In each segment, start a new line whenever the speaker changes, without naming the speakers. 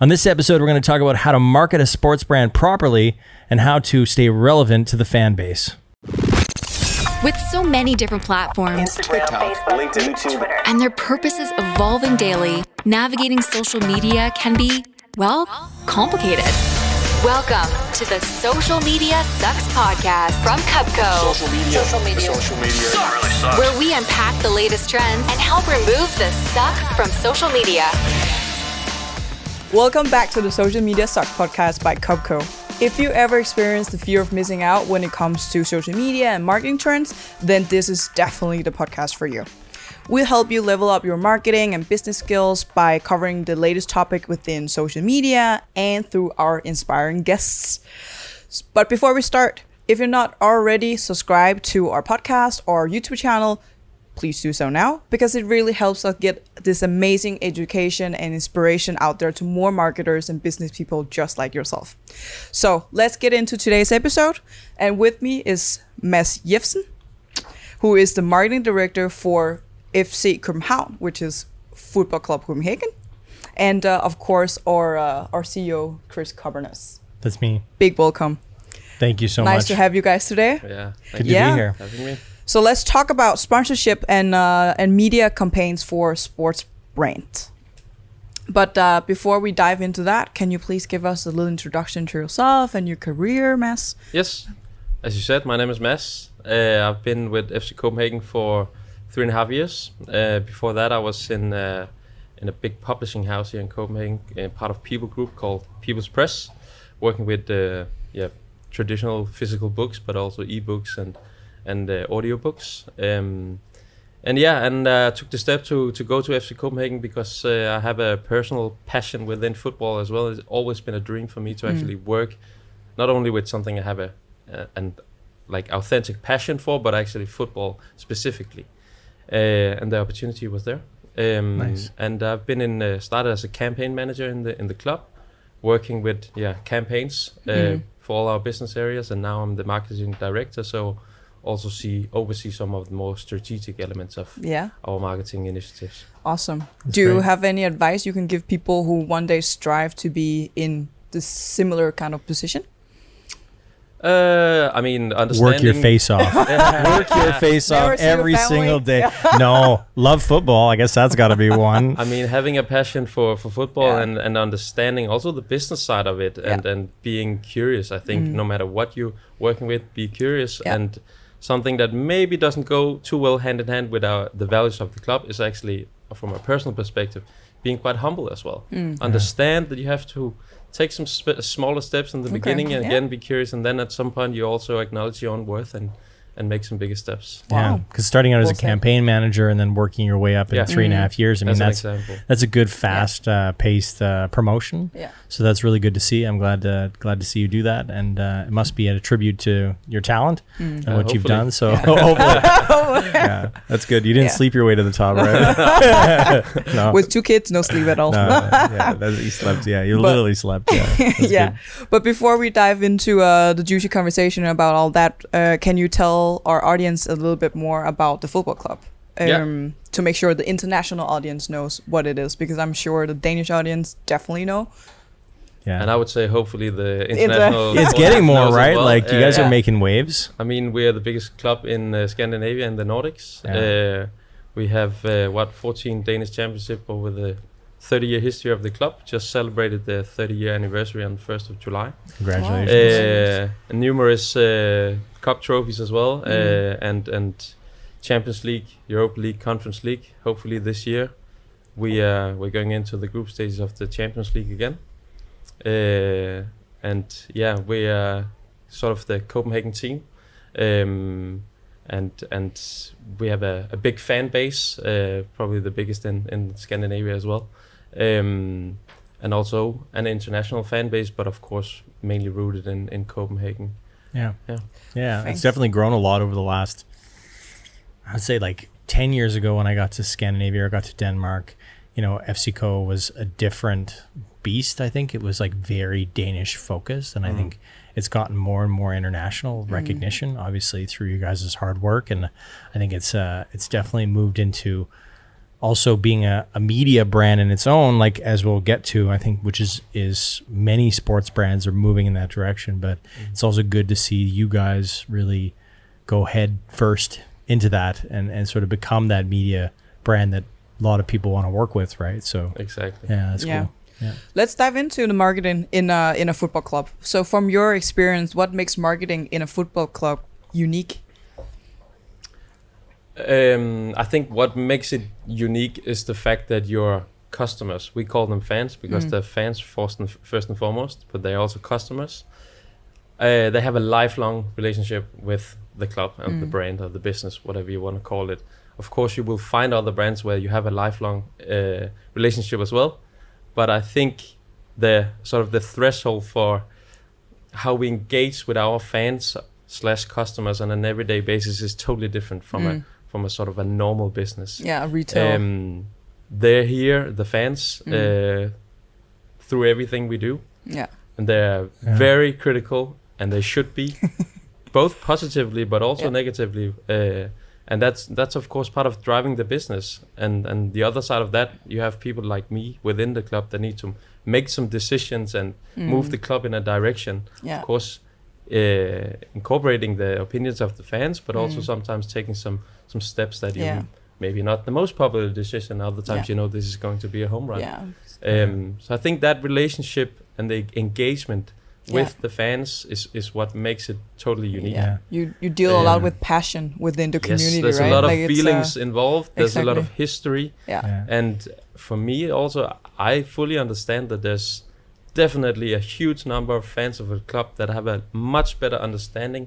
On this episode, we're going to talk about how to market a sports brand properly and how to stay relevant to the fan base.
With so many different platforms
TikTok, LinkedIn, YouTube.
and their purposes evolving daily, navigating social media can be, well, complicated. Welcome to the Social Media Sucks podcast from Kubbco,
Social media. Social media. Social media.
where we unpack the latest trends and help remove the suck from social media.
Welcome back to the Social Media Suck podcast by Kubbco. If you ever experience the fear of missing out when it comes to social media and marketing trends, then this is definitely the podcast for you. We'll help you level up your marketing and business skills by covering the latest topic within social media and through our inspiring guests. But before we start, if you're not already subscribed to our podcast or YouTube channel, please do so now because it really helps us get this amazing education and inspiration out there to more marketers and business people just like yourself. So let's get into today's episode. And with me is Mads Jefsen, who is the marketing director for FC Copenhagen, which is Football Club Copenhagen. And uh, of course, our, uh, our CEO, Chris Kubbernus.
That's me.
Big welcome.
Thank you so
nice
much.
Nice to have you guys today.
Yeah,
Good
thank
to
you
Yeah.
be here.
So let's talk about sponsorship and uh, and media campaigns for sports brands. But uh, before we dive into that, can you please give us a little introduction to yourself and your career, Mads?
Yes, as you said, my name is Mads. Uh, I've been with FC Copenhagen for three and a half years. Uh, before that, I was in uh, in a big publishing house here in Copenhagen, uh, part of People Group called People's Press, working with uh, yeah traditional physical books, but also e-books and and uh, audiobooks. Um, and yeah, and uh, took the step to to go to FC Copenhagen because uh, I have a personal passion within football as well. It's always been a dream for me to actually work, not only with something I have a, a an like authentic passion for, but actually football specifically. Uh, and the opportunity was there. Um,
Nice.
And I've been in uh, started as a campaign manager in the in the club, working with yeah campaigns uh,
Mm.
for all our business areas, and now I'm the marketing director. So also see oversee some of the more strategic elements of
Yeah,
our marketing initiatives.
awesome.
That's
Do you have any advice you can give people who one day strive to be in this similar kind of position?
Uh, I mean, understanding
Work your face off. Work your face off every single day. no, love football. I guess that's got to be one.
I mean, having a passion for, for football
Yeah.
and, and understanding also the business side of it and, and being curious. I think no matter what you're working with, be curious.
Mm. Yeah.
And something that maybe doesn't go too well hand in hand with our, the values of the club is actually, from a personal perspective, being quite humble as well.
Mm.
Understand that you have to take some sp- smaller steps in the
Okay,
beginning and
yeah.
again be curious. And then at some point, you also acknowledge your own worth and, and make some bigger steps.
Yeah, because starting out as
Well
a
said.
campaign manager and then working your way up in
Yeah.
three and a
Mm.
half years. I mean,
As an
that's that's a good, fast uh, paced uh, promotion.
Yeah.
So that's really good to see. I'm glad to glad to see you do that, and uh, it must be a tribute to your talent and
Uh,
what you've done. So hopefully, yeah, that's good. You didn't
Yeah.
sleep your way to the top, right? no,
With two kids, no sleep at all.
no, yeah, you slept. Yeah, you
But-
literally slept. Yeah,
yeah.
good.
But before we dive into uh, the juicy conversation about all that, uh, can you tell our audience a little bit more about the football club? Um,
Yeah.
To make sure the international audience knows what it is, because I'm sure the Danish audience definitely know.
yeah.
And I would say hopefully the international.
it's getting more right.
well.
Like you guys
Uh,
are making waves.
I mean, we are the biggest club in uh, Scandinavia and the Nordics.
Yeah.
Uh, we have uh, what 14 Danish championship over the 30 year history of the club. Just celebrated the 30 year anniversary on the 1st of July.
Congratulations.
Uh, numerous uh, cup trophies as well,
Mm.
and and Champions League, Europa League, Conference League. Hopefully this year, we uh, we're going into the group stages of the Champions League again. Uh, and yeah, we are sort of the Copenhagen team, um, and and we have a, a big fan base, uh, probably the biggest in in Scandinavia as well. Um, and also an international fan base, but of course mainly rooted in, in Copenhagen.
Yeah.
Yeah.
Yeah.
Thanks.
It's definitely grown a lot over the last, I'd say like 10 years ago when I got to Scandinavia or got to Denmark, you know, FCCO was a different beast. I think it was like very Danish focused. And I think it's gotten more and more international recognition, obviously through you guys' hard work. And I think it's, uh, it's definitely moved into also being a, a media brand in its own, like as we'll get to, I think, which is is many sports brands are moving in that direction. But mm-hmm. it's also good to see you guys really go head first into that and and sort of become that media brand that a lot of people want to work with, right? So
Exactly.
yeah, that's
Yeah.
cool. Yeah.
Let's dive into the marketing in a in a football club. So, from your experience, what makes marketing in a football club unique?
Um, I think what makes it unique is the fact that your customers, we call them fans because they're fans first and, first and foremost, but they're also customers. Uh, they have a lifelong relationship with the club and the brand or the business, whatever you want to call it. Of course, you will find other brands where you have a lifelong uh, relationship as well, but I think the sort of the threshold for how we engage with our fans slash customers on an everyday basis is totally different from a from a sort of a normal business.
Yeah, retail.
Um, they're here, the fans, uh, through everything we do,
yeah,
and they're
Yeah.
very critical, and they should be, both positively but also
Yeah.
negatively. Uh, and that's that's of course part of driving the business. And and the other side of that, you have people like me within the club that need to make some decisions and move the club in a direction.
Mm. yeah,
Of course, uh, incorporating the opinions of the fans, but also sometimes taking some some steps that you.
Yeah.
maybe not the most popular decision. Other times,
Yeah.
you know, this is going to be a home run.
yeah,
Um, so I think that relationship and the engagement with the fans is, is what makes it totally unique.
yeah.
Yeah.
You you deal a lot
Um,
with passion within the
Yes,
community,
there's
right?
a lot of
Like it's, uh,
feelings involved. There's a lot of history,
yeah,
Yeah.
and for me also, I fully understand that there's definitely a huge number of fans of a club that have a much better understanding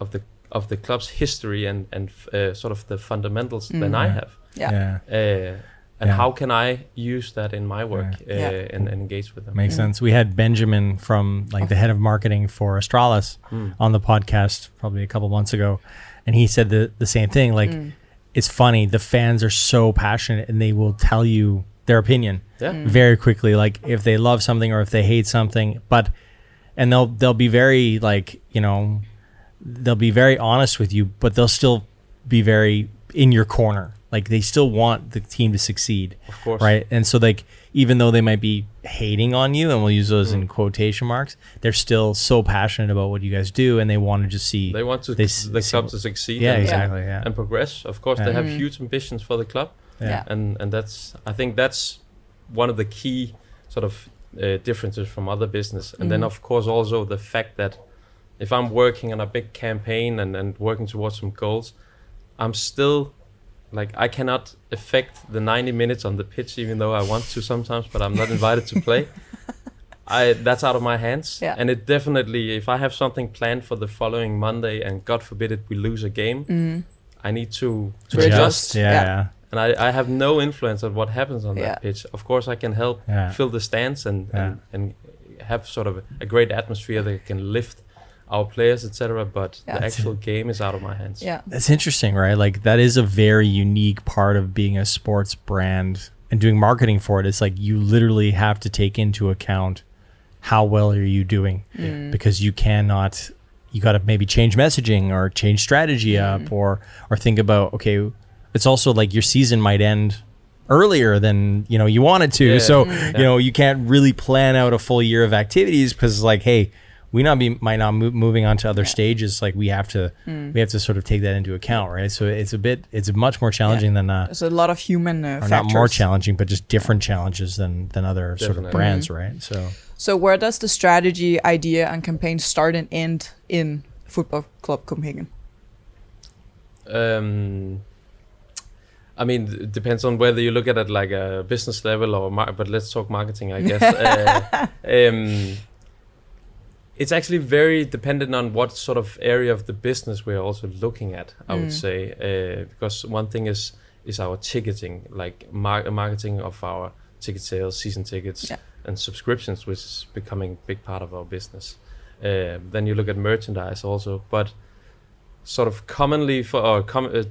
of the of the club's history and and uh, sort of the fundamentals than I
Mm.
have.
yeah,
yeah.
Uh, and
Yeah.
how can I use that in my work uh,
Yeah.
and, and engage with them?
Makes sense. We had Benjamin from like the head of marketing for Astralis
Mm.
on the podcast probably a couple months ago, and he said the the same thing. Like,
Mm.
it's funny. The fans are so passionate, and they will tell you their opinion
Yeah.
Mm.
very quickly. Like if they love something or if they hate something, but and they'll they'll be very like you know they'll be very honest with you, but they'll still be very in your corner. Like they still want the team to succeed
Of course.
right? And so like even though they might be hating on you, and we'll use those
Mm.
in quotation marks, they're still so passionate about what you guys do, and they want to just see.
They want to
They
the
see-
club to succeed.
yeah,
and,
exactly. Yeah,
And progress. Of course, they
Yeah.
have huge ambitions for the club,
Yeah.
and and that's I think that's one of the key sort of uh, differences from other business. And then of course also the fact that if I'm working on a big campaign and and working towards some goals, I'm still like I cannot affect the 90 minutes on the pitch, even though I want to sometimes, but I'm not invited to play. I that's out of my hands.
Yeah.
And it definitely, if I have something planned for the following Monday, and God forbid it, we lose a game,
Mm-hmm.
I need to to
To
adjust.
adjust.
Yeah,
Yeah.
yeah.
And I, I have no influence on what happens on
Yeah.
that pitch. Of course, I can help
Yeah.
fill the stands and,
Yeah.
and and have sort of a great atmosphere that can lift our players, etc. But
Yeah.
the actual game is out of my hands.
yeah,
That's interesting, right? Like that is a very unique part of being a sports brand and doing marketing for it. It's like you literally have to take into account how well are you doing because you cannot you got to maybe change messaging or change strategy up or or think about okay it's also like your season might end earlier than you know you wanted to
Yeah.
so
Mm.
you know you can't really plan out a full year of activities because like hey we not be might not move, moving on to other stages like we have to we have to sort of take that into account right so it's a bit it's much more challenging than uh
there's a lot of human uh,
or
factors.
not more challenging but just different challenges than than other sort of
Definitely.
brands right so
So where does the strategy, idea, and campaign start and end in Football Club Copenhagen?
Um, I mean, it depends on whether you look at it like a business level or, mar- but let's talk marketing, I guess. uh, um, it's actually very dependent on what sort of area of the business we're also looking at. I would say uh, because one thing is is our ticketing, like mar- marketing of our ticket sales, season tickets,
Yeah.
and subscriptions, which is becoming a big part of our business. Uh, then you look at merchandise also, but sort of commonly for or com- uh,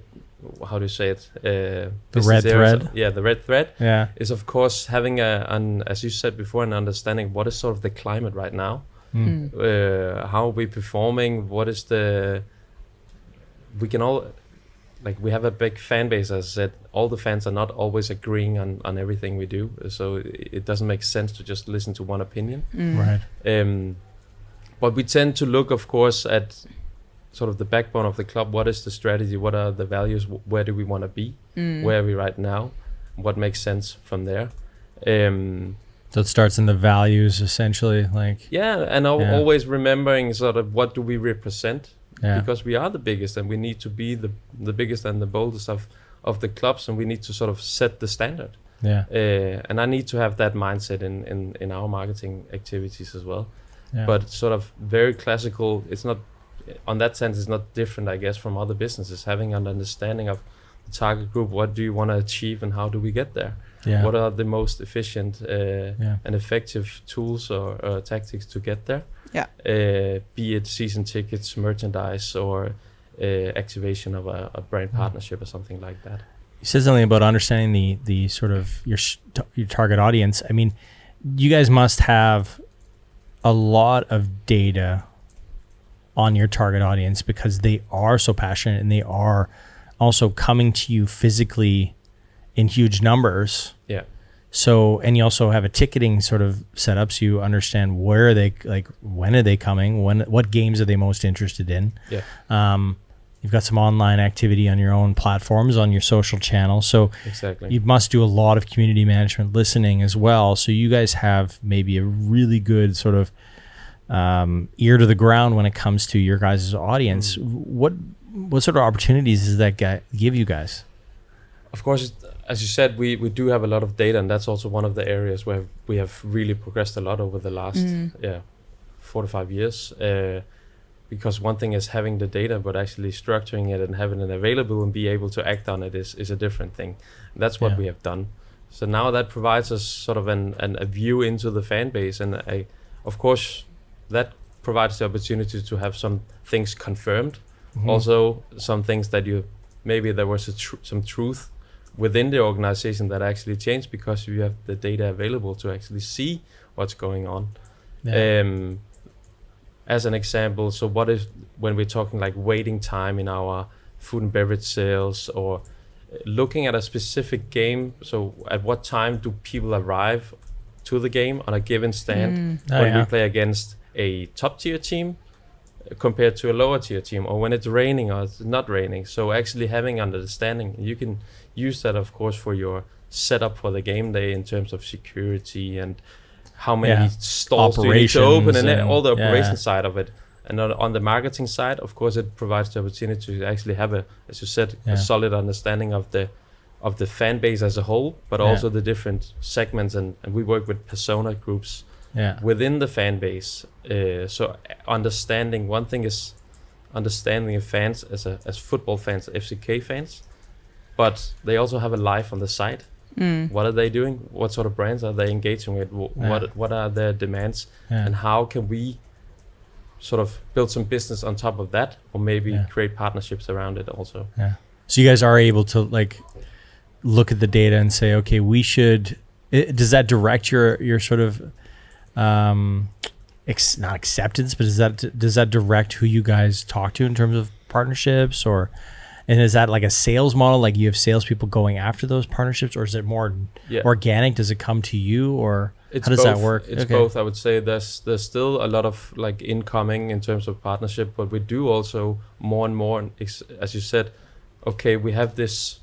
how do you say it? Uh, business
red
areas-
thread?
Yeah, the red thread
yeah
is of course having a an as you said before an understanding what is sort of the climate right now
Mm.
uh, how are we performing what is the we can all like we have a big fan base. As I said, all the fans are not always agreeing on on everything we do, so it, it doesn't make sense to just listen to one opinion.
Right.
Um, but we tend to look, of course, at sort of the backbone of the club. What is the strategy? What are the values? Where do we want to be? Where are we right now? What makes sense from there? Um,
So it starts in the values essentially, like
yeah, and al-
Yeah.
always remembering sort of what do we represent
yeah,
because we are the biggest and we need to be the the biggest and the boldest of of the clubs and we need to sort of set the standard.
yeah,
Uh, and I need to have that mindset in, in, in our marketing activities as well.
yeah.
But sort of very classical. It's not, on that sense, it's not different, I guess, from other businesses. Having an understanding of the target group, what do you want to achieve, and how do we get there?
Yeah,
What are the most efficient uh,
yeah,
and effective tools or, or tactics to get there?
Yeah.
Uh, be it season tickets, merchandise, or uh, activation of a, a brand partnership or something like that.
you said something about understanding the the sort of your your target audience. I mean, you guys must have a lot of data on your target audience because they are so passionate and they are also coming to you physically in huge numbers.
Yeah.
So, and you also have a ticketing sort of setup, so you understand where are they like when are they coming, when what games are they most interested in.
Yeah.
Um, you've got some online activity on your own platforms, on your social channels. So
Exactly.
you must do a lot of community management listening as well. So you guys have maybe a really good sort of um, ear to the ground when it comes to your guys' audience. What what sort of opportunities does that guy give you guys?
Of course, as you said, we, we do have a lot of data, and that's also one of the areas where we have really progressed a lot over the last yeah four to five years. Uh, because one thing is having the data, but actually structuring it and having it available and be able to act on it is, is a different thing. That's what
Yeah.
we have done. So now that provides us sort of an, an a view into the fan base, and a, of course that provides the opportunity to have some things confirmed. Also, some things that you maybe there was a tr- some truth within the organization that actually change because you have the data available to actually see what's going on.
Yeah.
Um, as an example, so what if when we're talking like waiting time in our food and beverage sales or uh, looking at a specific game? So at what time do people arrive to the game on a given stand
Oh,
when
yeah.
we play against a top tier team uh, compared to a lower tier team or when it's raining or it's not raining so actually having understanding you can use that of course for your setup for the game day in terms of security and how many
Yeah.
stalls do you need to open and,
and-
all the
yeah.
operation side of it and on, on the marketing side of course it provides the opportunity to actually have a as you said
Yeah.
a solid understanding of the of the fan base as a whole but
Yeah.
also the different segments and, and we work with persona groups
yeah.
within the fan base. Uh, so understanding one thing is understanding fans as a, as football fans, FCK fans, but they also have a life on the side. What are they doing? What sort of brands are they engaging with? Wh-
Yeah.
What what are their demands?
Yeah.
And how can we sort of build some business on top of that, or maybe
Yeah.
create partnerships around it also?
Yeah. So you guys are able to like look at the data and say, okay, we should. i does that direct your your sort of um, ex, not acceptance, but does that does that direct who you guys talk to in terms of partnerships or? And is that like a sales model? Like you have salespeople going after those partnerships, or is it more
Yeah.
organic? Does it come to you, or
It's
how does
both.
that work?
It's
Okay.
both. I would say there's there's still a lot of like incoming in terms of partnership, but we do also more and more. As you said, okay, we have this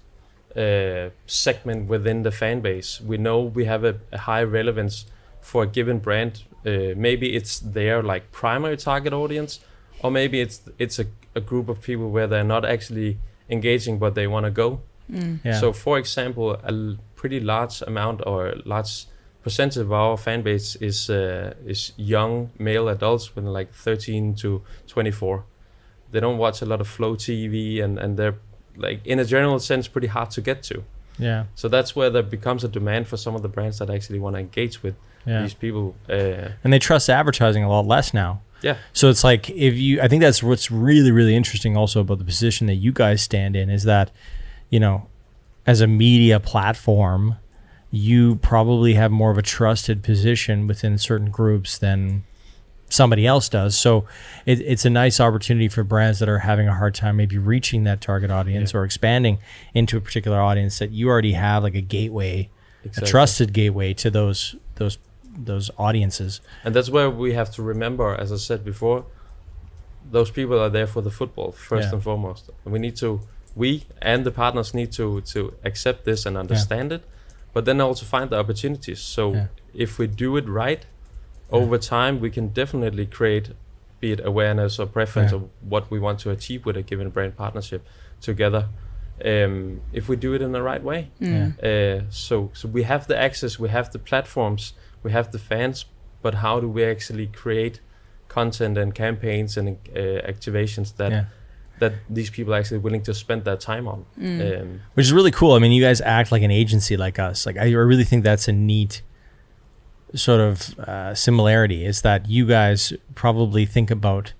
uh, segment within the fan base. We know we have a, a high relevance for a given brand. Uh, maybe it's their like primary target audience, or maybe it's it's a, a group of people where they're not actually engaging, but they want to go.
Yeah.
So, for example, a l- pretty large amount or large percentage of our fan base is uh, is young male adults with like 13 to 24. They don't watch a lot of Flow TV, and and they're like in a general sense pretty hard to get to.
yeah,
So that's where there becomes a demand for some of the brands that actually want to engage with
yeah.
these people. Uh,
and they trust advertising a lot less now.
Yeah,
So it's like if you, I think that's what's really, really interesting also about the position that you guys stand in is that, you know, as a media platform, you probably have more of a trusted position within certain groups than somebody else does. So it, it's a nice opportunity for brands that are having a hard time maybe reaching that target audience or expanding into a particular audience that you already have like a gateway, a trusted gateway to those those those audiences.
And that's where we have to remember, as I said before, those people are there for the football first
Yeah.
and foremost. We need to, we and the partners need to to accept this and understand it, but then also find the opportunities. So
Yeah.
if we do it right, over time we can definitely create, be it awareness or preference
Yeah.
of what we want to achieve with a given brand partnership together. Um, if we do it in the right way,
Yeah.
uh, so so we have the access, we have the platforms, we have the fans, but how do we actually create content and campaigns and uh, activations that
Yeah.
that these people are actually willing to spend their time on? Um,
which is really cool. I mean, you guys act like an agency like us. Like I really think that's a neat sort of uh, similarity. Is that you guys probably think about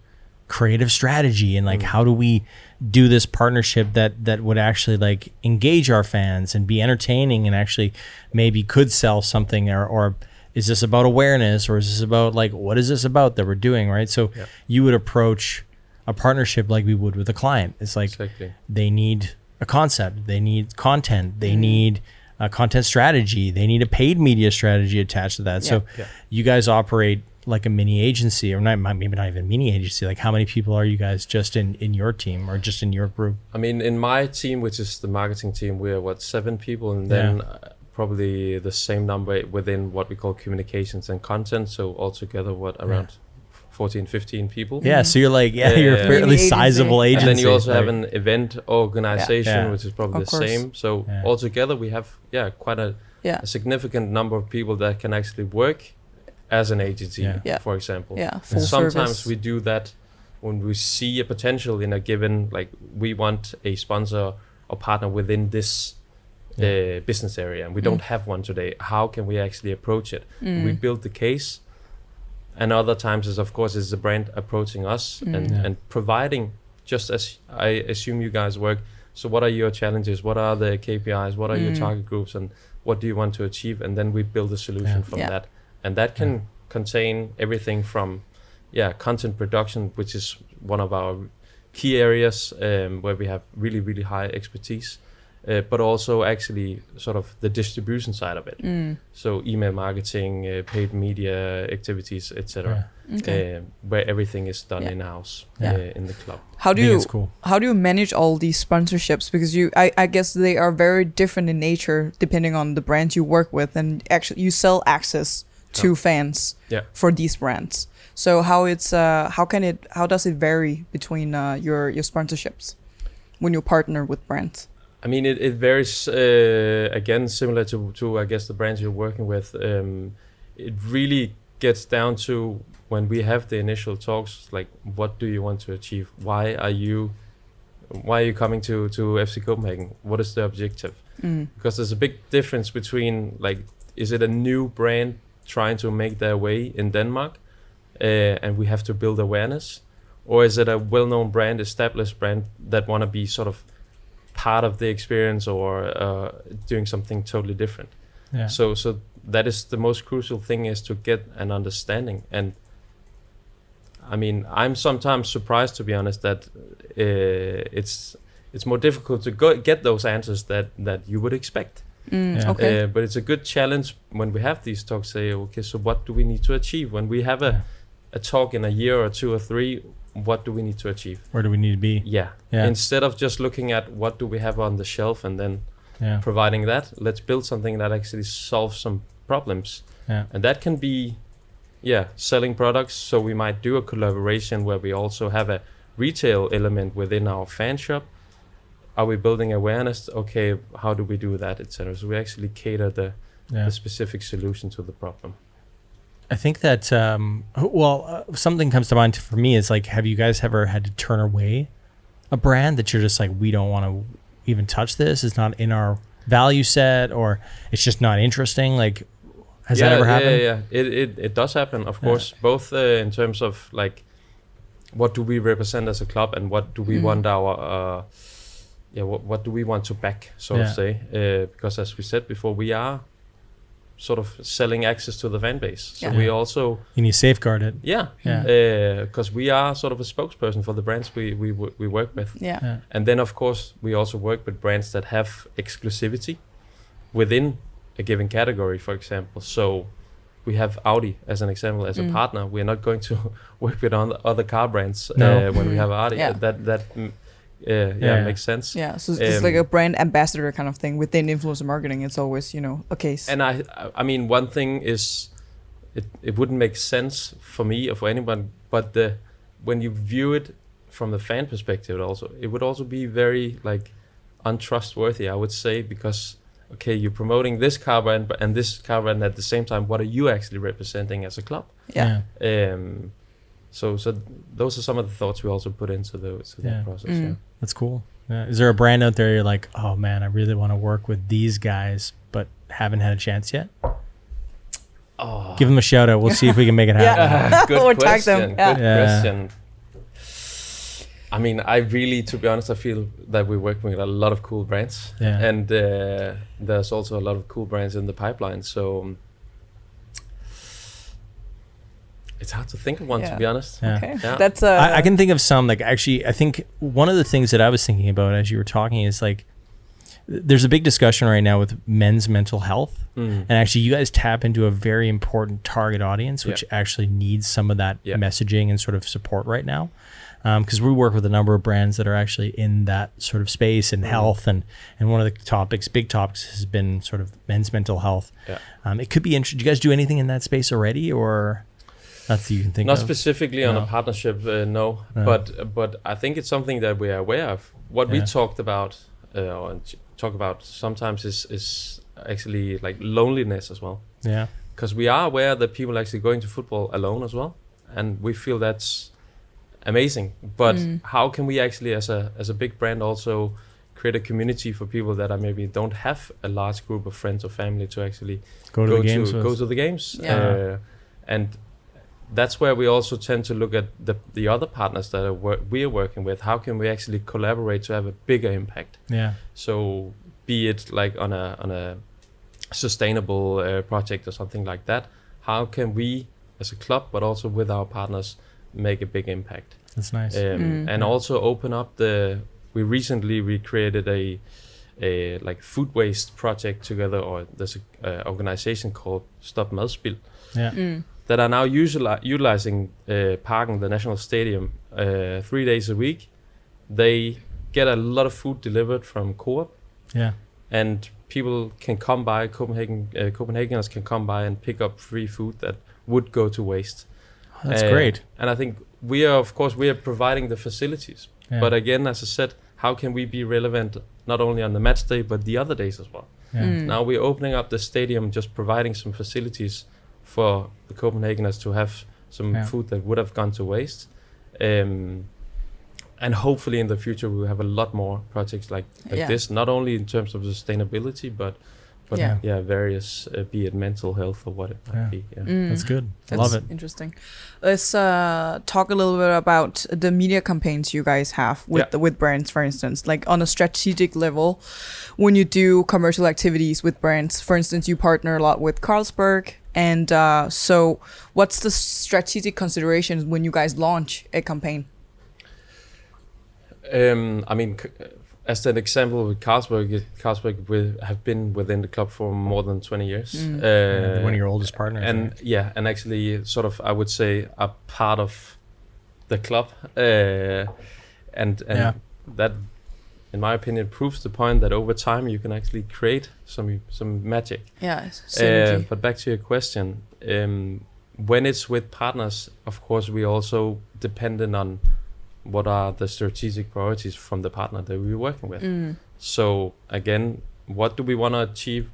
creative strategy and like how do we do this partnership that that would actually like engage our fans and be entertaining and actually maybe could sell something or or is this about awareness or is this about like what is this about that we're doing right? So
Yeah.
you would approach a partnership like we would with a client. It's like
exactly.
they need a concept they need content they need a content strategy they need a paid media strategy attached to that. So
Yeah.
you guys operate like a mini agency or not maybe not even mini agency like how many people are you guys just in in your team or just in your group?
I mean, in my team, which is the marketing team, we're what seven people, and then uh, probably the same number within what we call communications and content. So altogether, what around 14, 15 people.
yeah so you're like yeah
Yeah,
you're a
yeah.
fairly
Mini agency.
sizable
And
agency
And then you also have an event organization,
Yeah.
which is probably
Of
the
course.
same. So
Yeah.
altogether, we have yeah quite a,
Yeah.
a significant number of people that can actually work as an agency,
Yeah.
Yeah.
for example.
Yeah, full
Sometimes
service.
we do that when we see a potential in a given like we want a sponsor or partner within this uh, business area and we
Mm.
don't have one today how can we actually approach it we build the case and other times is of course is the brand approaching us
Mm.
and,
Yeah.
and providing just as i assume you guys work so what are your challenges what are the kpis what are
Mm.
your target groups and what do you want to achieve and then we build a solution
Yeah.
from
Yeah.
that and that can contain everything from yeah content production which is one of our key areas um, where we have really really high expertise uh, but also actually sort of the distribution side of it
Mm.
so email marketing uh, paid media activities etc
Okay.
uh, where everything is done
Yeah.
in house
Yeah.
uh, in the club
How do you
it's cool.
how do you manage all these sponsorships? Because you, I, I guess they are very different in nature depending on the brands you work with, and actually you sell access to
Yeah.
fans
Yeah.
for these brands. So how it's uh, how can it how does it vary between uh, your your sponsorships when you partner with brands?
I mean, it, it varies uh, again, similar to, to I guess the brands you're working with. Um, it really gets down to when we have the initial talks, like what do you want to achieve? Why are you, why are you coming to to FC Copenhagen? What is the objective?
Mm.
Because there's a big difference between like, is it a new brand trying to make their way in Denmark, uh, and we have to build awareness, or is it a well-known brand, established brand that want to be sort of part of the experience or uh, doing something totally different.
Yeah.
So so that is the most crucial thing is to get an understanding. And I mean, I'm sometimes surprised to be honest that uh, it's it's more difficult to go get those answers that that you would expect.
Mm,
Yeah.
Okay.
Uh, but it's a good challenge when we have these talks. Say, okay, so what do we need to achieve when we have a a talk in a year or two or three? What do we need to achieve?
Where do we need to be?
Yeah.
Yeah.
Instead of just looking at what do we have on the shelf and then
Yeah.
providing that, let's build something that actually solves some problems.
Yeah.
And that can be, yeah, selling products. So we might do a collaboration where we also have a retail element within our fan shop. Are we building awareness? Okay, how do we do that, etc. So we actually cater the,
Yeah.
the specific solution to the problem.
I think that um, well, uh, something comes to mind for me is like, have you guys ever had to turn away a brand that you're just like, we don't want to even touch this? It's not in our value set, or it's just not interesting. Like, has
yeah,
that ever happened?
Yeah, yeah, it, it, it does happen, of
Yeah.
course, both uh, in terms of like what do we represent as a club and what do we
Mm.
want our uh, yeah what, what do we want to back so
Yeah.
to say uh, because as we said before we are sort of selling access to the fan base. So
Yeah.
we also
You need to safeguard it.
yeah
Yeah.
because we are sort of a spokesperson for the brands we we we work with.
Yeah.
Yeah.
And then, of course, we also work with brands that have exclusivity within a given category, for example. So we have Audi as an example as a
Mm.
partner. We're not going to work with on other car brands
No.
uh, when we
Mm.
have Audi.
Yeah.
That that uh, yeah,
Yeah.
makes sense.
Yeah, so it's
Um,
like a brand ambassador kind of thing within influencer marketing. It's always, you know, a case.
And I, I- I mean, one thing is, it, it wouldn't make sense for me or for anyone, but the when you view it from the fan perspective, also it would also be very like untrustworthy, I would say, because okay, you're promoting this car brand and this car brand at the same time. What are you actually representing as a club?
yeah.
Um, so, so those are some of the thoughts we also put into the to
Yeah.
that process.
Mm.
Yeah.
That's cool. Yeah. Is there a brand out there you're like, oh man, I really want to work with these guys, but haven't had a chance yet?
Oh,
Give them a shout out. We'll see if we can make it happen.
Yeah.
good
Or tag
question.
them, yeah.
Good
Yeah.
question. I mean, I really, to be honest, I feel that we're working with a lot of cool brands,
Yeah.
and uh, there's also a lot of cool brands in the pipeline. So um, it's hard to think of one,
Yeah.
to be honest.
Yeah.
Okay.
Yeah.
That's uh,
I, I can think of some like actually I think one of the things that I was thinking about as you were talking is like th- there's a big discussion right now with men's mental health
Mm.
and actually you guys tap into a very important target audience which
Yeah.
actually needs some of that
Yeah.
messaging and sort of support right now because we work with a number of brands that are actually in that sort of space and health and and one of the topics big topics has been sort of men's mental health
Yeah.
um, it could be interesting do you guys do anything in that space already or not you can think
Not
of
specifically on a partnership, uh, no.
No.
But but I think it's something that we are aware of. What we talked about uh, or talk about sometimes is is actually like loneliness as well.
yeah
because we are aware that people are actually going to football alone as well, and we feel that's amazing. But
Mm.
how can we actually, as a as a big brand, also create a community for people that are maybe don't have a large group of friends or family to actually
go to
go
the games
to go to the games,
Yeah.
uh, and that's where we also tend to look at the the other partners that are wor- we are working with. How can we actually collaborate to have a bigger impact?
yeah
So be it like on a on a sustainable uh, project or something like that, how can we as a club, but also with our partners, make a big impact?
That's nice.
Um,
Mm.
And also open up the. We recently recreated a a like food waste project together, or there's a uh, organization called Stop Madspill
yeah.
mm,
that are now usili- utilizing uh, Parken, the national stadium, uh, three days a week. They get a lot of food delivered from Coop,
Yeah.
and people can come by Copenhagen. Uh, Copenhageners can come by and pick up free food that would go to waste.
That's
Uh,
great.
And I think we are, of course, we are providing the facilities.
Yeah.
But again, as I said, how can we be relevant not only on the match day but the other days as well?
yeah.
mm.
Now we're opening up the stadium, just providing some facilities for the Copenhageners to have some
Yeah.
food that would have gone to waste. Um, and hopefully in the future we'll have a lot more projects like, like
Yeah.
this, not only in terms of sustainability, but but
Yeah.
yeah, various uh, be it mental health or what it might
Yeah.
be. Yeah.
Mm.
That's good.
That's
Love it.
Interesting. Let's uh, talk a little bit about the media campaigns you guys have with
Yeah.
the, with brands, for instance, like on a strategic level. When you do commercial activities with brands, for instance, you partner a lot with Carlsberg, and uh, so what's the strategic considerations when you guys launch a campaign?
Um, I mean, as an example with Carlsberg, it- Carlsberg will have been within the club for more than 20 years.
Mm.
Uh,
one of your oldest partners.
and
right?
yeah, and actually, sort of, I would say, a part of the club, uh, and and
Yeah.
that, in my opinion, proves the point that over time you can actually create some some magic.
Yeah,
Uh, but back to your question, um, when it's with partners, of course, we also dependent on what are the strategic priorities from the partner that we're working with.
mm,
So again, what do we want to achieve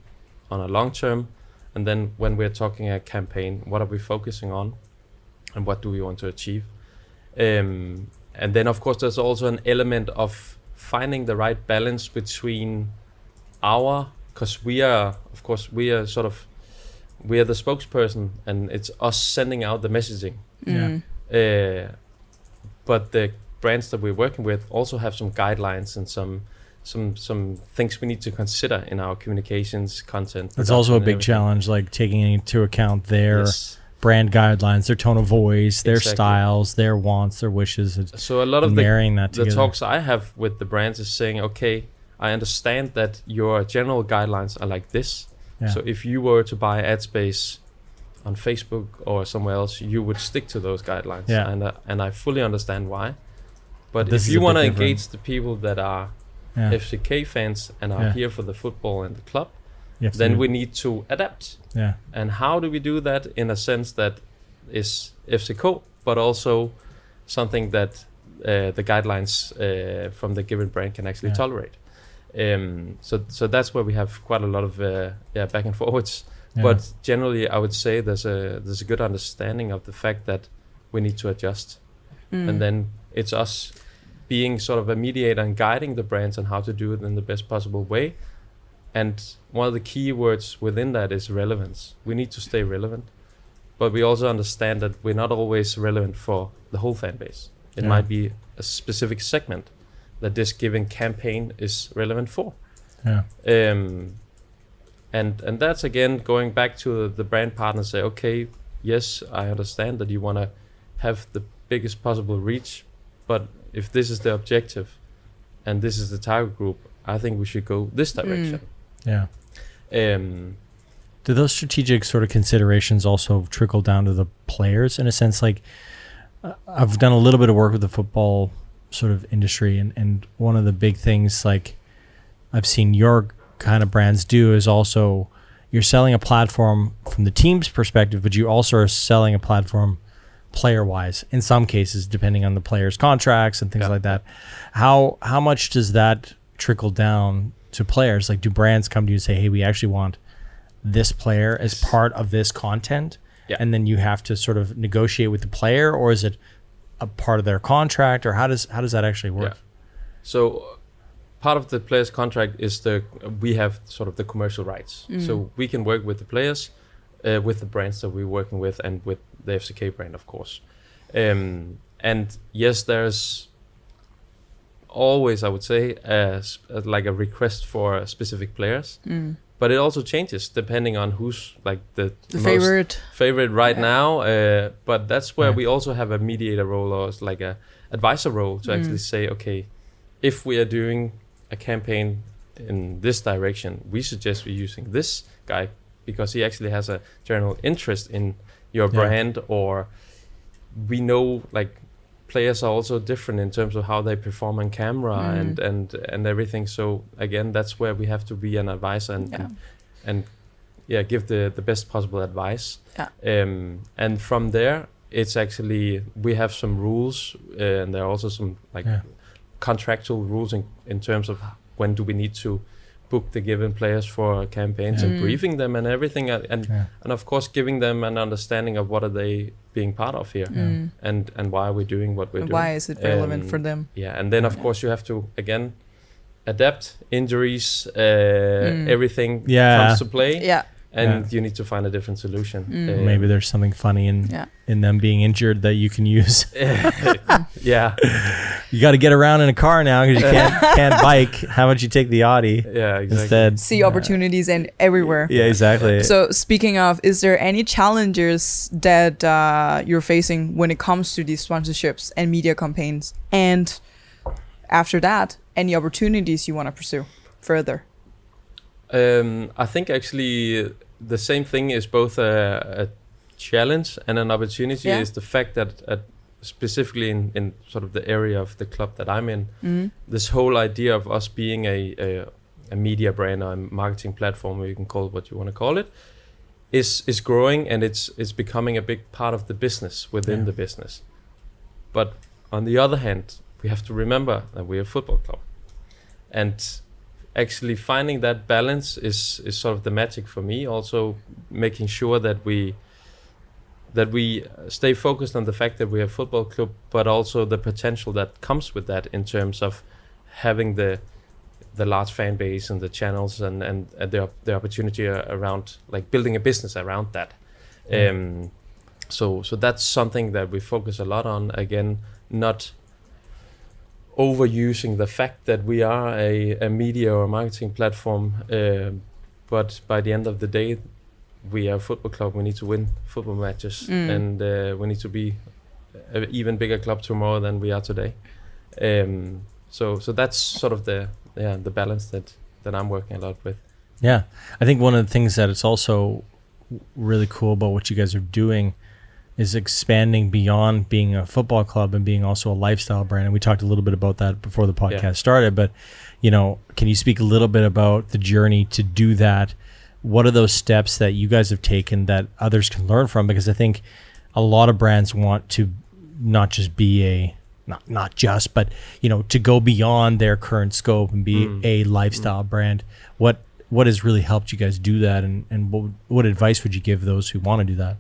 on a long term? And then when we're talking a campaign, what are we focusing on, and what do we want to achieve? Um, and then of course there's also an element of finding the right balance between our, because we are, of course, we are sort of, we are the spokesperson, and it's us sending out the messaging.
Yeah.
Uh, but the brands that we're working with also have some guidelines and some some some things we need to consider in our communications content.
It's also a big
everything.
challenge, like taking into account their
Yes.
Brand guidelines, their tone of voice, their
Exactly.
styles, their wants, their wishes,
So a lot of the
that
the talks I have with the brands is saying, okay, I understand that your general guidelines are like this.
Yeah.
So if you were to buy ad space on Facebook or somewhere else, you would stick to those guidelines.
Yeah.
And uh, and I fully understand why. But
This
if you want to engage the people that are
yeah.
FCK fans and are
Yeah.
here for the football and the club,
You have to
then we need to adapt.
yeah,
And how do we do that in a sense that is FCK, but also something that uh, the guidelines uh, from the given brand can actually
Yeah.
tolerate? Um, so, so that's where we have quite a lot of uh, yeah back and forwards.
yeah.
But generally, I would say there's a there's a good understanding of the fact that we need to adjust,
Mm.
and then it's us being sort of a mediator and guiding the brands on how to do it in the best possible way. And one of the key words within that is relevance. We need to stay relevant, but we also understand that we're not always relevant for the whole fan base. It
Yeah.
might be a specific segment that this given campaign is relevant for.
yeah,
Um, and and that's again going back to the brand partner say, okay, yes, I understand that you want to have the biggest possible reach, but if this is the objective, and this is the target group, I think we should go this direction.
Yeah.
Um,
Do those strategic sort of considerations also trickle down to the players in a sense? Like, I've done a little bit of work with the football sort of industry, and, and one of the big things like I've seen your kind of brands do is also you're selling a platform from the team's perspective, but you also are selling a platform player wise in some cases, depending on the player's contracts and things
Yeah.
like that. How how much does that trickle down to players? Like, do brands come to you and say, "Hey, we actually want this player as part of this content,"
Yeah.
and then you have to sort of negotiate with the player, or is it a part of their contract, or how does how does that actually work?
So uh, part of the player's contract is the we have sort of the commercial rights. So we can work with the players, uh, with the brands that we're working with, and with the FCK brand, of course. Um, and yes, there's always, I would say, a, sp- uh, like a request for specific players. But it also changes depending on who's like the,
The
most
favorite.
favorite right
Yeah.
now. Uh, but that's where
Yeah.
we also have a mediator role or s- like a advisor role to actually say, okay, if we are doing a campaign in this direction, we suggest we're using this guy because he actually has a general interest in your
Yeah.
brand or we know like players are also different in terms of how they perform on camera and and and everything so again that's where we have to be an advisor and
Yeah.
and, and yeah give the the best possible advice
Yeah.
um and from there it's actually we have some rules uh, and there are also some like
Yeah.
contractual rules in, in terms of when do we need to book the given players for campaigns
Yeah.
and briefing them and everything and and,
Yeah.
and of course giving them an understanding of what are they being part of here
Mm.
and and why are we're doing what we're
And
doing
why is it relevant
Um,
for them?
yeah and then of
Yeah.
course you have to again adapt injuries uh,
Mm.
everything
Yeah.
comes to play
Yeah.
And
Yeah.
you need to find a different solution
Mm.
Uh,
Maybe there's something funny in
Yeah.
in them being injured that you can use.
yeah
You got to get around in a car now because you can't can't bike. How about you take the Audi
yeah exactly
instead?
See opportunities and everywhere.
Yeah, exactly.
So speaking of, is there any challenges that uh, you're facing when it comes to these sponsorships and media campaigns? And after that, any opportunities you want to pursue further?
Um, I think actually the same thing is both a, a challenge and an opportunity.
Yeah.
Is the fact that uh, specifically in, in sort of the area of the club that I'm in,
Mm.
this whole idea of us being a, a, a media brand or a marketing platform, or you can call it what you want to call it, is is growing and it's it's becoming a big part of the business within
Yeah.
the business. But on the other hand, we have to remember that we're a football club, and actually finding that balance is is sort of the magic for me. Also, making sure that we that we stay focused on the fact that we're a football club, but also the potential that comes with that in terms of having the the large fan base and the channels and and, and the the opportunity around like building a business around that.
Mm.
Um, so so that's something that we focus a lot on. Again, not overusing the fact that we are a, a media or a marketing platform. Uh, but by the end of the day, we are a football club. We need to win football matches,
Mm.
and uh, we need to be an even bigger club tomorrow than we are today. Um, so, so that's sort of the yeah the balance that that I'm working a lot with.
Yeah, I think one of the things that it's also really cool about what you guys are doing is expanding beyond being a football club and being also a lifestyle brand. And we talked a little bit about that before the podcast
Yeah.
started. But you know, can you speak a little bit about the journey to do that? What are those steps that you guys have taken that others can learn from? Because I think a lot of brands want to not just be a not not just, but you know, to go beyond their current scope and be
Mm.
a lifestyle brand. What what has really helped you guys do that, and and what what advice would you give those who want to do that?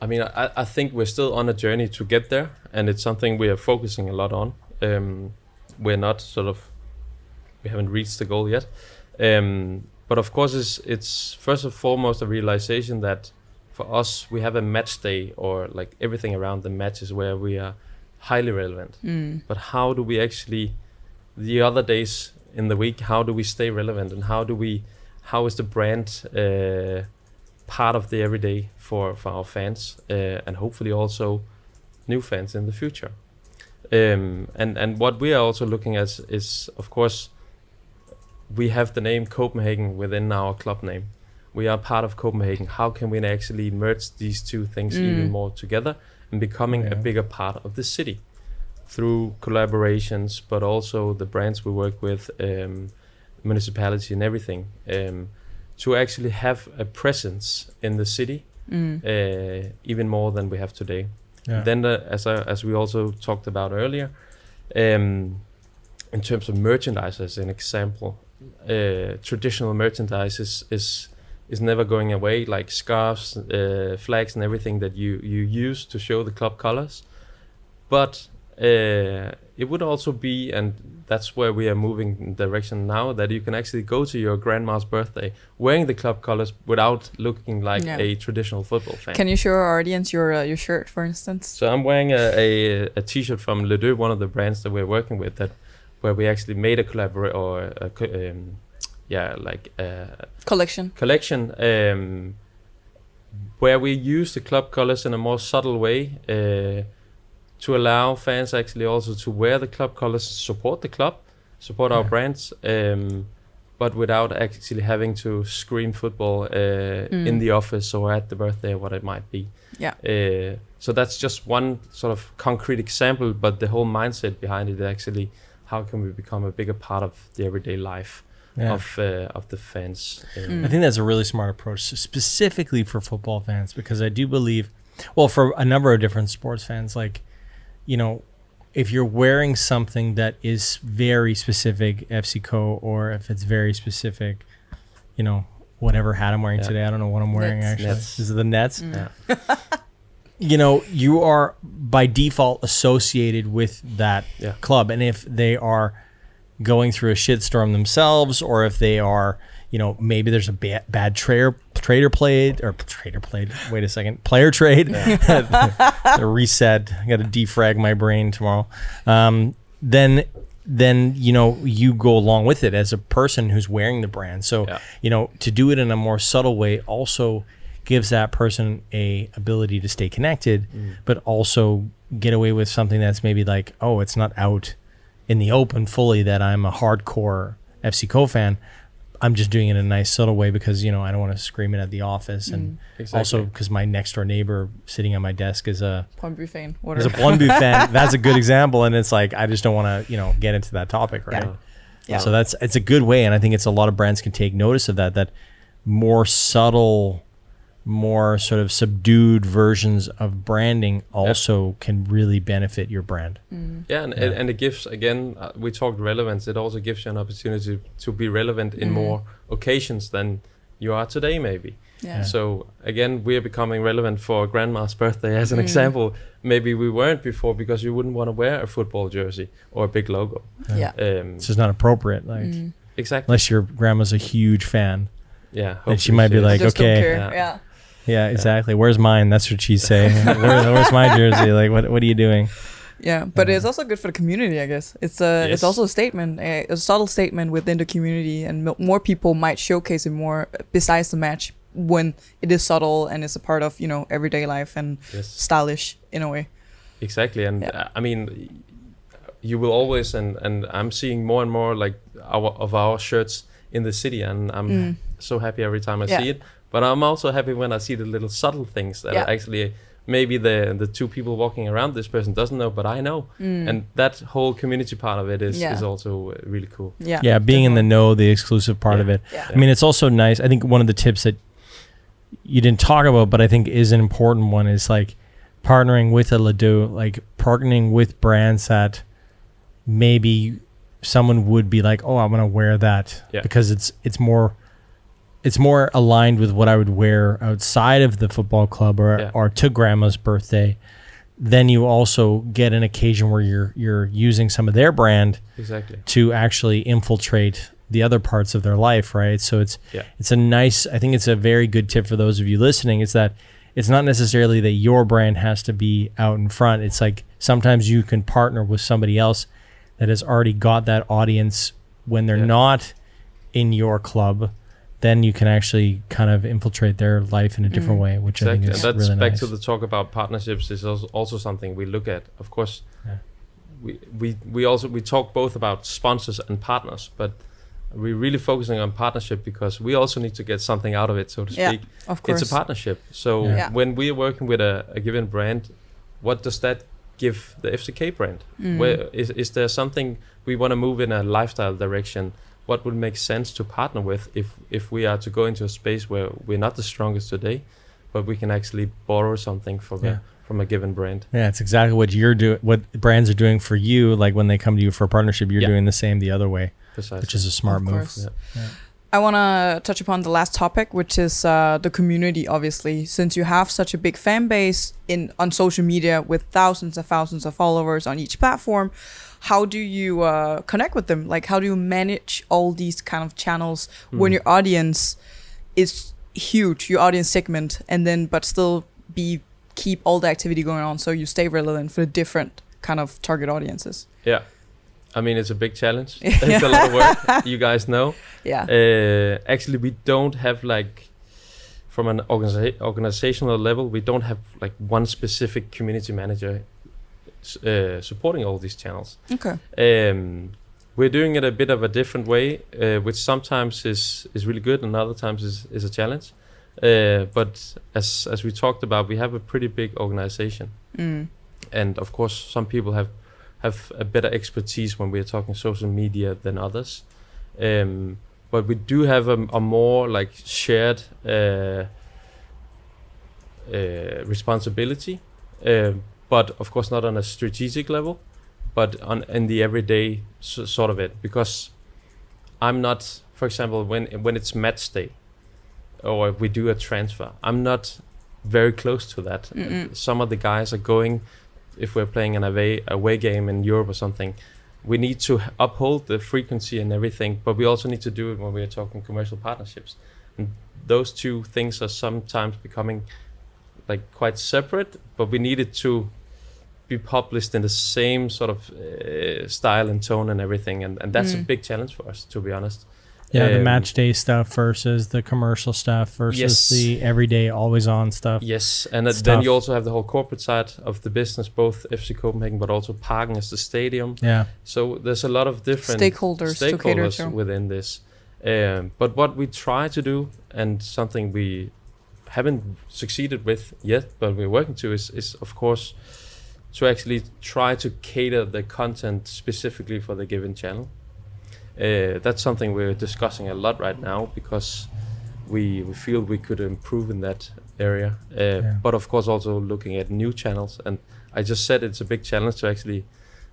I mean, I, I think we're still on a journey to get there, and it's something we are focusing a lot on. Um, we're not sort of, we haven't reached the goal yet. Um, but of course, it's, it's first and foremost a realization that for us, we have a match day or like everything around the matches where we are highly relevant.
Mm.
But how do we actually, the other days in the week, how do we stay relevant and how do we, how is the brand uh, part of the everyday for, for our fans uh, and hopefully also new fans in the future? Um, and, and what we are also looking at is, of course, we have the name Copenhagen within our club name. We are part of Copenhagen. How can we actually merge these two things
Mm.
even more together and becoming a bigger part of the city through collaborations, but also the brands we work with, um, municipality and everything, um, to actually have a presence in the city
Mm.
uh, even more than we have today. Then, uh, as I, as we also talked about earlier, um, in terms of merchandise, as an example, uh, traditional merchandise is, is is never going away, like scarves, uh, flags, and everything that you you use to show the club colors. But uh, it would also be, and that's where we are moving in direction now, that you can actually go to your grandma's birthday wearing the club colors without looking like
Yeah.
a traditional football fan.
Can you show our audience your uh, your shirt, for instance?
So I'm wearing a, a, a t-shirt from Les Deux, one of the brands that we're working with, that where we actually made a collaborate or a, co- um, yeah, like a
Collection.
collection um, where we use the club colors in a more subtle way uh, to allow fans actually also to wear the club colors, support the club, support our brands, um, but without actually having to scream football uh,
Mm.
in the office or at the birthday or what it might be.
Yeah.
Uh, so that's just one sort of concrete example, but the whole mindset behind it actually, how can we become a bigger part of the everyday life
Yeah.
of uh, of the fans? Um,
Mm.
I think that's a really smart approach, specifically for football fans, because I do believe, well, for a number of different sports fans, like, you know, if you're wearing something that is very specific FCK, or if it's very specific, you know, whatever hat I'm wearing
Yeah.
today, I don't know what I'm wearing
Nets.
actually.
Nets.
Is it the Nets?
Mm.
Yeah.
you know, you are by default associated with that
Yeah.
club. And if they are going through a shitstorm themselves, or if they are, you know, maybe there's a ba- bad trader trader played or trader played. Wait a second, player trade. the reset. I got to defrag my brain tomorrow. Um, then then you know you go along with it as a person who's wearing the brand. So
Yeah.
you know to do it in a more subtle way also gives that person a ability to stay connected, but also get away with something that's maybe like, oh, it's not out in the open fully that I'm a hardcore FCK fan. I'm just doing it in a nice subtle way because you know I don't want to scream it at the office, and mm.
Exactly.
also because my next door neighbor sitting on my desk is a
Point fan.
is
Whatever.
a Brøndby fan. That's a good example, and it's like I just don't want to you know get into that topic, right?
Yeah. Yeah.
So that's it's a good way, and I think it's a lot of brands can take notice of that. That more subtle, more sort of subdued versions of branding also can really benefit your brand.
Yeah, and,
Yeah.
and it gives again. Uh, we talked relevance. It also gives you an opportunity to be relevant in
Mm.
more occasions than you are today, maybe.
yeah.
So again, we are becoming relevant for grandma's birthday as an
Mm.
example. Maybe we weren't before because you wouldn't want to wear a football jersey or a big logo.
Yeah.
Um,
It's just not appropriate, like
Mm.
exactly.
unless your grandma's a huge fan.
Yeah.
And she
hopefully
might be
is.
like,
Just
okay.
care.
Yeah.
Yeah.
Yeah, exactly. Where's mine? That's what she's saying. Where, where's my jersey? Like, what what are you doing?
Yeah, but it's also good for the community, I guess. It's a
Yes.
it's also a statement, a, a subtle statement within the community, and mo- more people might showcase it more besides the match when it is subtle and it's a part of you know everyday life and
Yes.
stylish in a way.
Exactly, and
Yeah.
uh, I mean, you will always, and and I'm seeing more and more like our of our shirts in the city, and I'm so happy every time I
Mm. Yeah.
see it. But I'm also happy when I see the little subtle things that
Yeah.
are actually maybe the the two people walking around this person doesn't know, but I know, and that whole community part of it is
Mm. Yeah.
is also uh, really cool.
Yeah,
yeah being in the know the exclusive part of it
Yeah.
i mean it's also nice i think one of the tips that you didn't talk about but i think is an important one is like partnering with a Les Deux, like partnering with brands that maybe someone would be like oh i'm gonna wear that
Yeah.
because it's it's more it's more aligned with what i would wear outside of the football club or,
Yeah.
or to grandma's birthday then you also get an occasion where you're you're using some of their brand
Exactly.
to actually infiltrate the other parts of their life, right? So it's
Yeah.
it's a nice I think it's a very good tip for those of you listening is that it's not necessarily that your brand has to be out in front. It's like sometimes you can partner with somebody else that has already got that audience when they're
Yeah.
not in your club, then you can actually kind of infiltrate their life in a different way, which I
Exactly,
think
and
is
that's
really
back
nice.
to the talk about partnerships. Is also, also something we look at. Of course,
Yeah.
we, we we also we talk both about sponsors and partners, but we're really focusing on partnership because we also need to get something out of it, so to
Yeah,
speak.
of course.
It's a partnership. So
Yeah.
Yeah.
when we are working with a, a given brand, what does that give the FCK brand?
Mm.
Where is is there something we want to move in a lifestyle direction? What would make sense to partner with if if we are to go into a space where we're not the strongest today, but we can actually borrow something from
Yeah.
a from a given brand?
Yeah, it's exactly what you're doing. What brands are doing for you. Like when they come to you for a partnership, you're
Yeah.
doing the same the other way,
Precisely.
which is a smart
Of
move.
Yeah.
I want to touch upon the last topic, which is uh, the community. Obviously, since you have such a big fan base in on social media with thousands and thousands of followers on each platform, how do you uh, connect with them? Like, how do you manage all these kind of channels when your audience is huge, your audience segment, and then but still be keep all the activity going on so you stay relevant for the different kind of target audiences?
Yeah. I mean, it's a big challenge. it's a lot of work. You guys know.
Yeah.
Uh, actually, we don't have like, from an organiza- organizational level, we don't have like one specific community manager uh, supporting all these channels.
okay.
Um, we're doing it a bit of a different way, uh, which sometimes is is really good and other times is, is a challenge. Uh, but as as we talked about, we have a pretty big organization,
Mm.
and of course, some people have have a better expertise when we are talking social media than others. Um, but we do have a, a more like shared uh, uh, responsibility, uh, but of course not on a strategic level, but on in the everyday s- sort of it. Because I'm not, for example, when when it's match day, or we do a transfer, I'm not very close to that.
Mm-mm.
Some of the guys are going, if we're playing an away away game in Europe or something, we need to uphold the frequency and everything, but we also need to do it when we are talking commercial partnerships. And those two things are sometimes becoming like quite separate, but we need it to be published in the same sort of uh, style and tone and everything, and, and that's a
Mm.
big challenge for us, to be honest.
Yeah, the
Um,
match day stuff versus the commercial stuff versus
Yes.
the everyday, always on stuff.
Yes, and then you also have the whole corporate side of the business, both FC Copenhagen, but also Parken as the stadium.
Yeah.
So there's a lot of different
Stakeholders to cater
stakeholders
to.
within this. Um, but what we try to do, and something we haven't succeeded with yet, but we're working to, is, is of course to actually try to cater the content specifically for the given channel. Uh, that's something we're discussing a lot right now because we, we feel we could improve in that area. Uh,
Yeah.
But of course, also looking at new channels. And I just said it's a big challenge to actually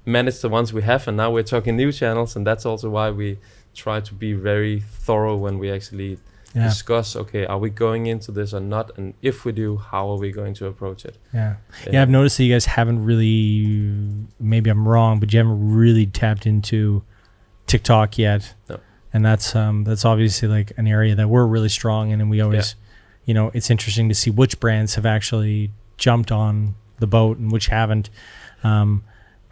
manage the ones we have. And now we're talking new channels. And that's also why we try to be very thorough when we actually
Yeah.
discuss okay, are we going into this or not? And if we do, how are we going to approach it?
Yeah. Yeah, I've noticed that you guys haven't really, maybe I'm wrong, but you haven't really tapped into TikTok yet.
No.
And that's um that's obviously like an area that we're really strong in, and we always, you know, it's interesting to see which brands have actually jumped on the boat and which haven't. Um,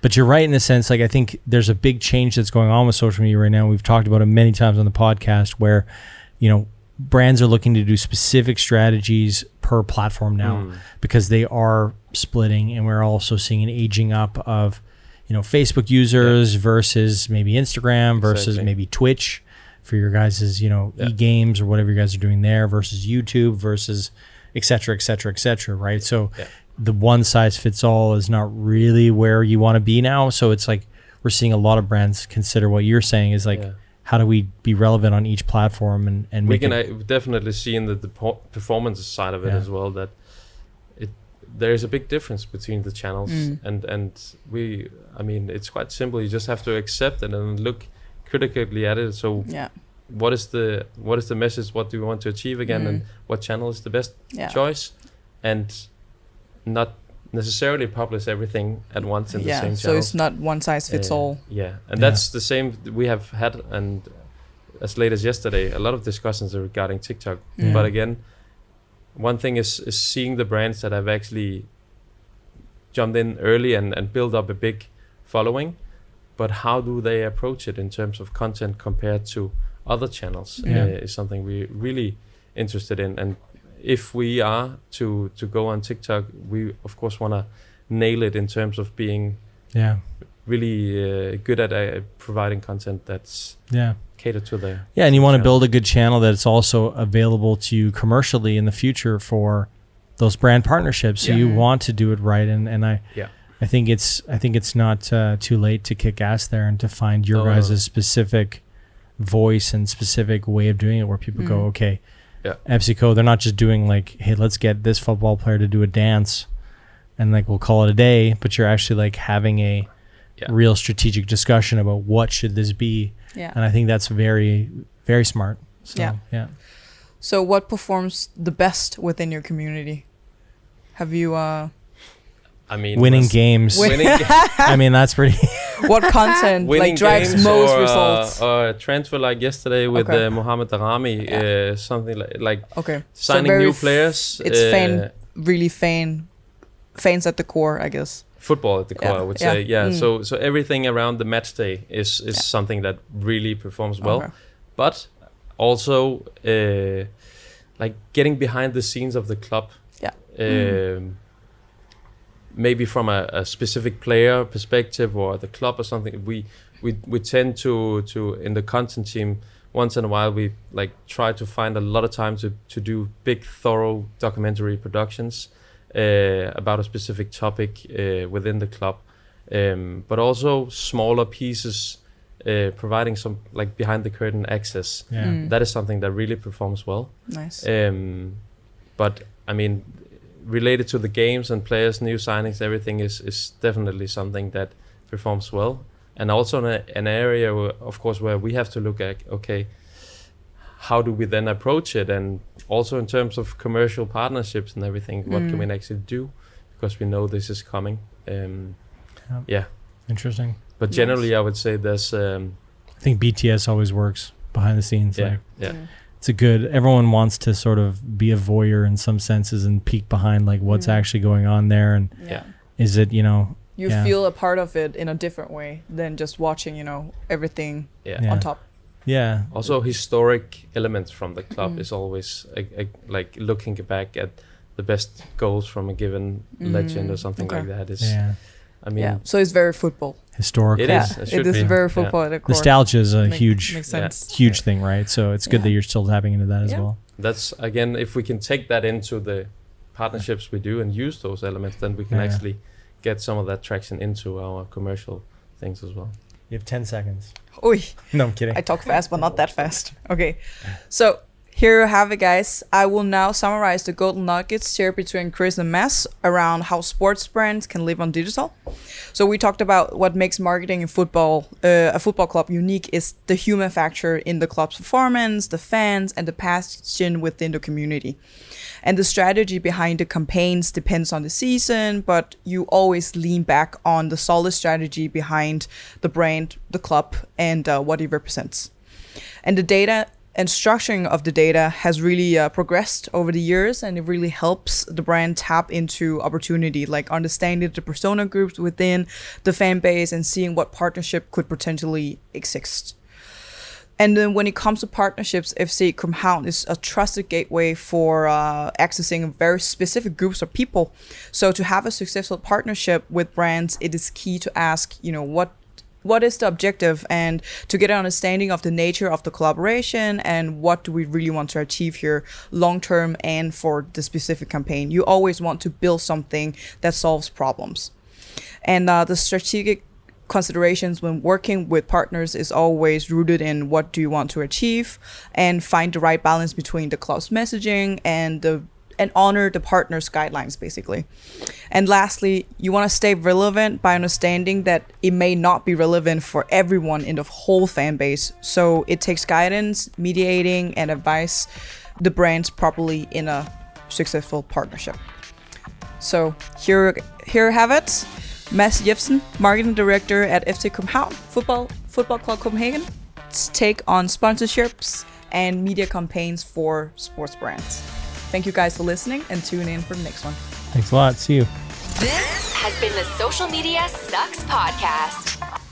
But you're right in the sense, like I think there's a big change that's going on with social media right now. We've talked about it many times on the podcast, where you know brands are looking to do specific strategies per platform now hmm. because they are splitting, and we're also seeing an aging up of you know Facebook users versus maybe Instagram versus
Exactly.
maybe Twitch for your guys' you know
Yeah.
e games or whatever you guys are doing there versus YouTube versus et cetera, et cetera, et cetera, right? So
Yeah.
the one size fits all is not really where you want to be now. So it's like we're seeing a lot of brands consider what you're saying is like,
Yeah.
How do we be relevant on each platform and, and
we
make
can
it,
definitely see in the, the performance side of it
Yeah.
as well that it there is a big difference between the channels
Mm.
and and we I mean it's quite simple you just have to accept it and look critically at it so
Yeah.
what is the what is the message what do we want to achieve again and what channel is the best
Yeah.
choice and not necessarily publish everything at once in the
yeah.
same
So
channel
it's not one size fits
uh,
all.
Yeah, and
Yeah.
that's the same we have had, and as late as yesterday, a lot of discussions regarding TikTok.
Yeah.
But again, one thing is is seeing the brands that have actually jumped in early and and built up a big following, but how do they approach it in terms of content compared to other channels?
Yeah.
Uh, is something we're really interested in, and if we are to to go on TikTok, we of course want to nail it in terms of being
yeah,
really uh, good at uh, providing content that's
yeah.
catered to the
Yeah, and you want to build a good channel that's also available to you commercially in the future for those brand partnerships. So
Yeah.
you want to do it right, and and I,
Yeah.
I think it's I think it's not uh, too late to kick ass there and to find your
No, no,
guys'
no.
specific voice and specific way of doing it, where people go,
Mm.
okay,
Yeah.
FCK, they're not just doing like, hey, let's get this football player to do a dance, and like we'll call it a day, but you're actually like having a
Yeah.
real strategic discussion about what should this be
Yeah.
and I think that's very very smart. So,
Yeah.
yeah.
So what performs the best within your community? Have you uh
I mean
Winning games.
winning,
I mean, that's pretty.
What content like drives most
or, uh,
results?
or a transfer like yesterday with
Okay.
uh, Mohamed Daramy, uh, something like, like
okay.
Signing
very
new players.
It's
uh,
fan really fan fans at the core, I guess.
football at the core.
Yeah,
I would
yeah,
say, yeah.
mm.
So so everything around the match day is is
Yeah.
something that really performs well.
Okay.
but also uh, like getting behind the scenes of the club.
Yeah.
Um, maybe from a, a specific player perspective or the club or something. We we we tend to to in the content team once in a while we like try to find a lot of time to to do big thorough documentary productions uh, about a specific topic uh, within the club. Um, but also smaller pieces uh, providing some like behind the curtain access.
Yeah.
Mm.
That is something that really performs well.
Nice.
Um, but I mean, related to the games and players, new signings, everything is is definitely something that performs well, and also an, an area, where, of course, where we have to look at okay, how do we then approach it, and also in terms of commercial partnerships and everything, what can
Mm.
we actually do, because we know this is coming. Um,
Yeah.
yeah,
Interesting.
but
Nice.
generally, I would say there's um,
I think BTS always works behind the scenes.
yeah,
Like,
yeah,
it's a good. Everyone wants to sort of be a voyeur in some senses and peek behind like what's
Mm.
actually going on there, and
yeah.
is it you know
You
yeah.
feel a part of it in a different way than just watching, you know, everything
yeah.
Yeah.
on top.
yeah
Also, historic elements from the club
Mm.
is always a, a, like looking back at the best goals from a given legend or
Mm,
something
okay.
like that. Is
yeah
I mean,
yeah. So it's very football.
Historical
It
yeah.
it
it
should
is
be,
very
yeah.
football core.
nostalgia is a
Make-
huge
sense.
huge thing, right? So it's good that you're still tapping into that as well.
that's again, if we can take that into the partnerships we do and use those elements, then we can
Yeah.
actually get some of that traction into our commercial things as well.
You have ten seconds.
Oi.
No, I'm kidding.
I talk fast, but not that fast. Okay. So here you have it, guys. I will now summarize the golden nuggets here between Chris and Mads around how sports brands can live on digital. So we talked about what makes marketing in football, uh, a football club, unique is the human factor in the club's performance, the fans, and the passion within the community. And the strategy behind the campaigns depends on the season, but you always lean back on the solid strategy behind the brand, the club, and uh, what it represents. And the data and structuring of the data has really uh, progressed over the years and it really helps the brand tap into opportunity like understanding the persona groups within the fan base and seeing what partnership could potentially exist and then when it comes to partnerships, FC København is a trusted gateway for uh, accessing very specific groups of people. So to have a successful partnership with brands, it is key to ask, you know, what what is the objective and to get an understanding of the nature of the collaboration and what do we really want to achieve here long term and for the specific campaign. You always want to build something that solves problems. And uh, the strategic considerations when working with partners is always rooted in what do you want to achieve and find the right balance between the close messaging and the and honor the partner's guidelines basically. And lastly you want to stay relevant by understanding that it may not be relevant for everyone in the whole fan base. So it takes guidance mediating and advice the brands properly in a successful partnership. So here here have it. Mads Jefsen, Marketing Director at FC København Football, Football Club Copenhagen, take on sponsorships and media campaigns for sports brands. Thank you guys for listening and tune in for the next one.
Thanks a lot. See you.
This has been the Social Media Sucks Podcast.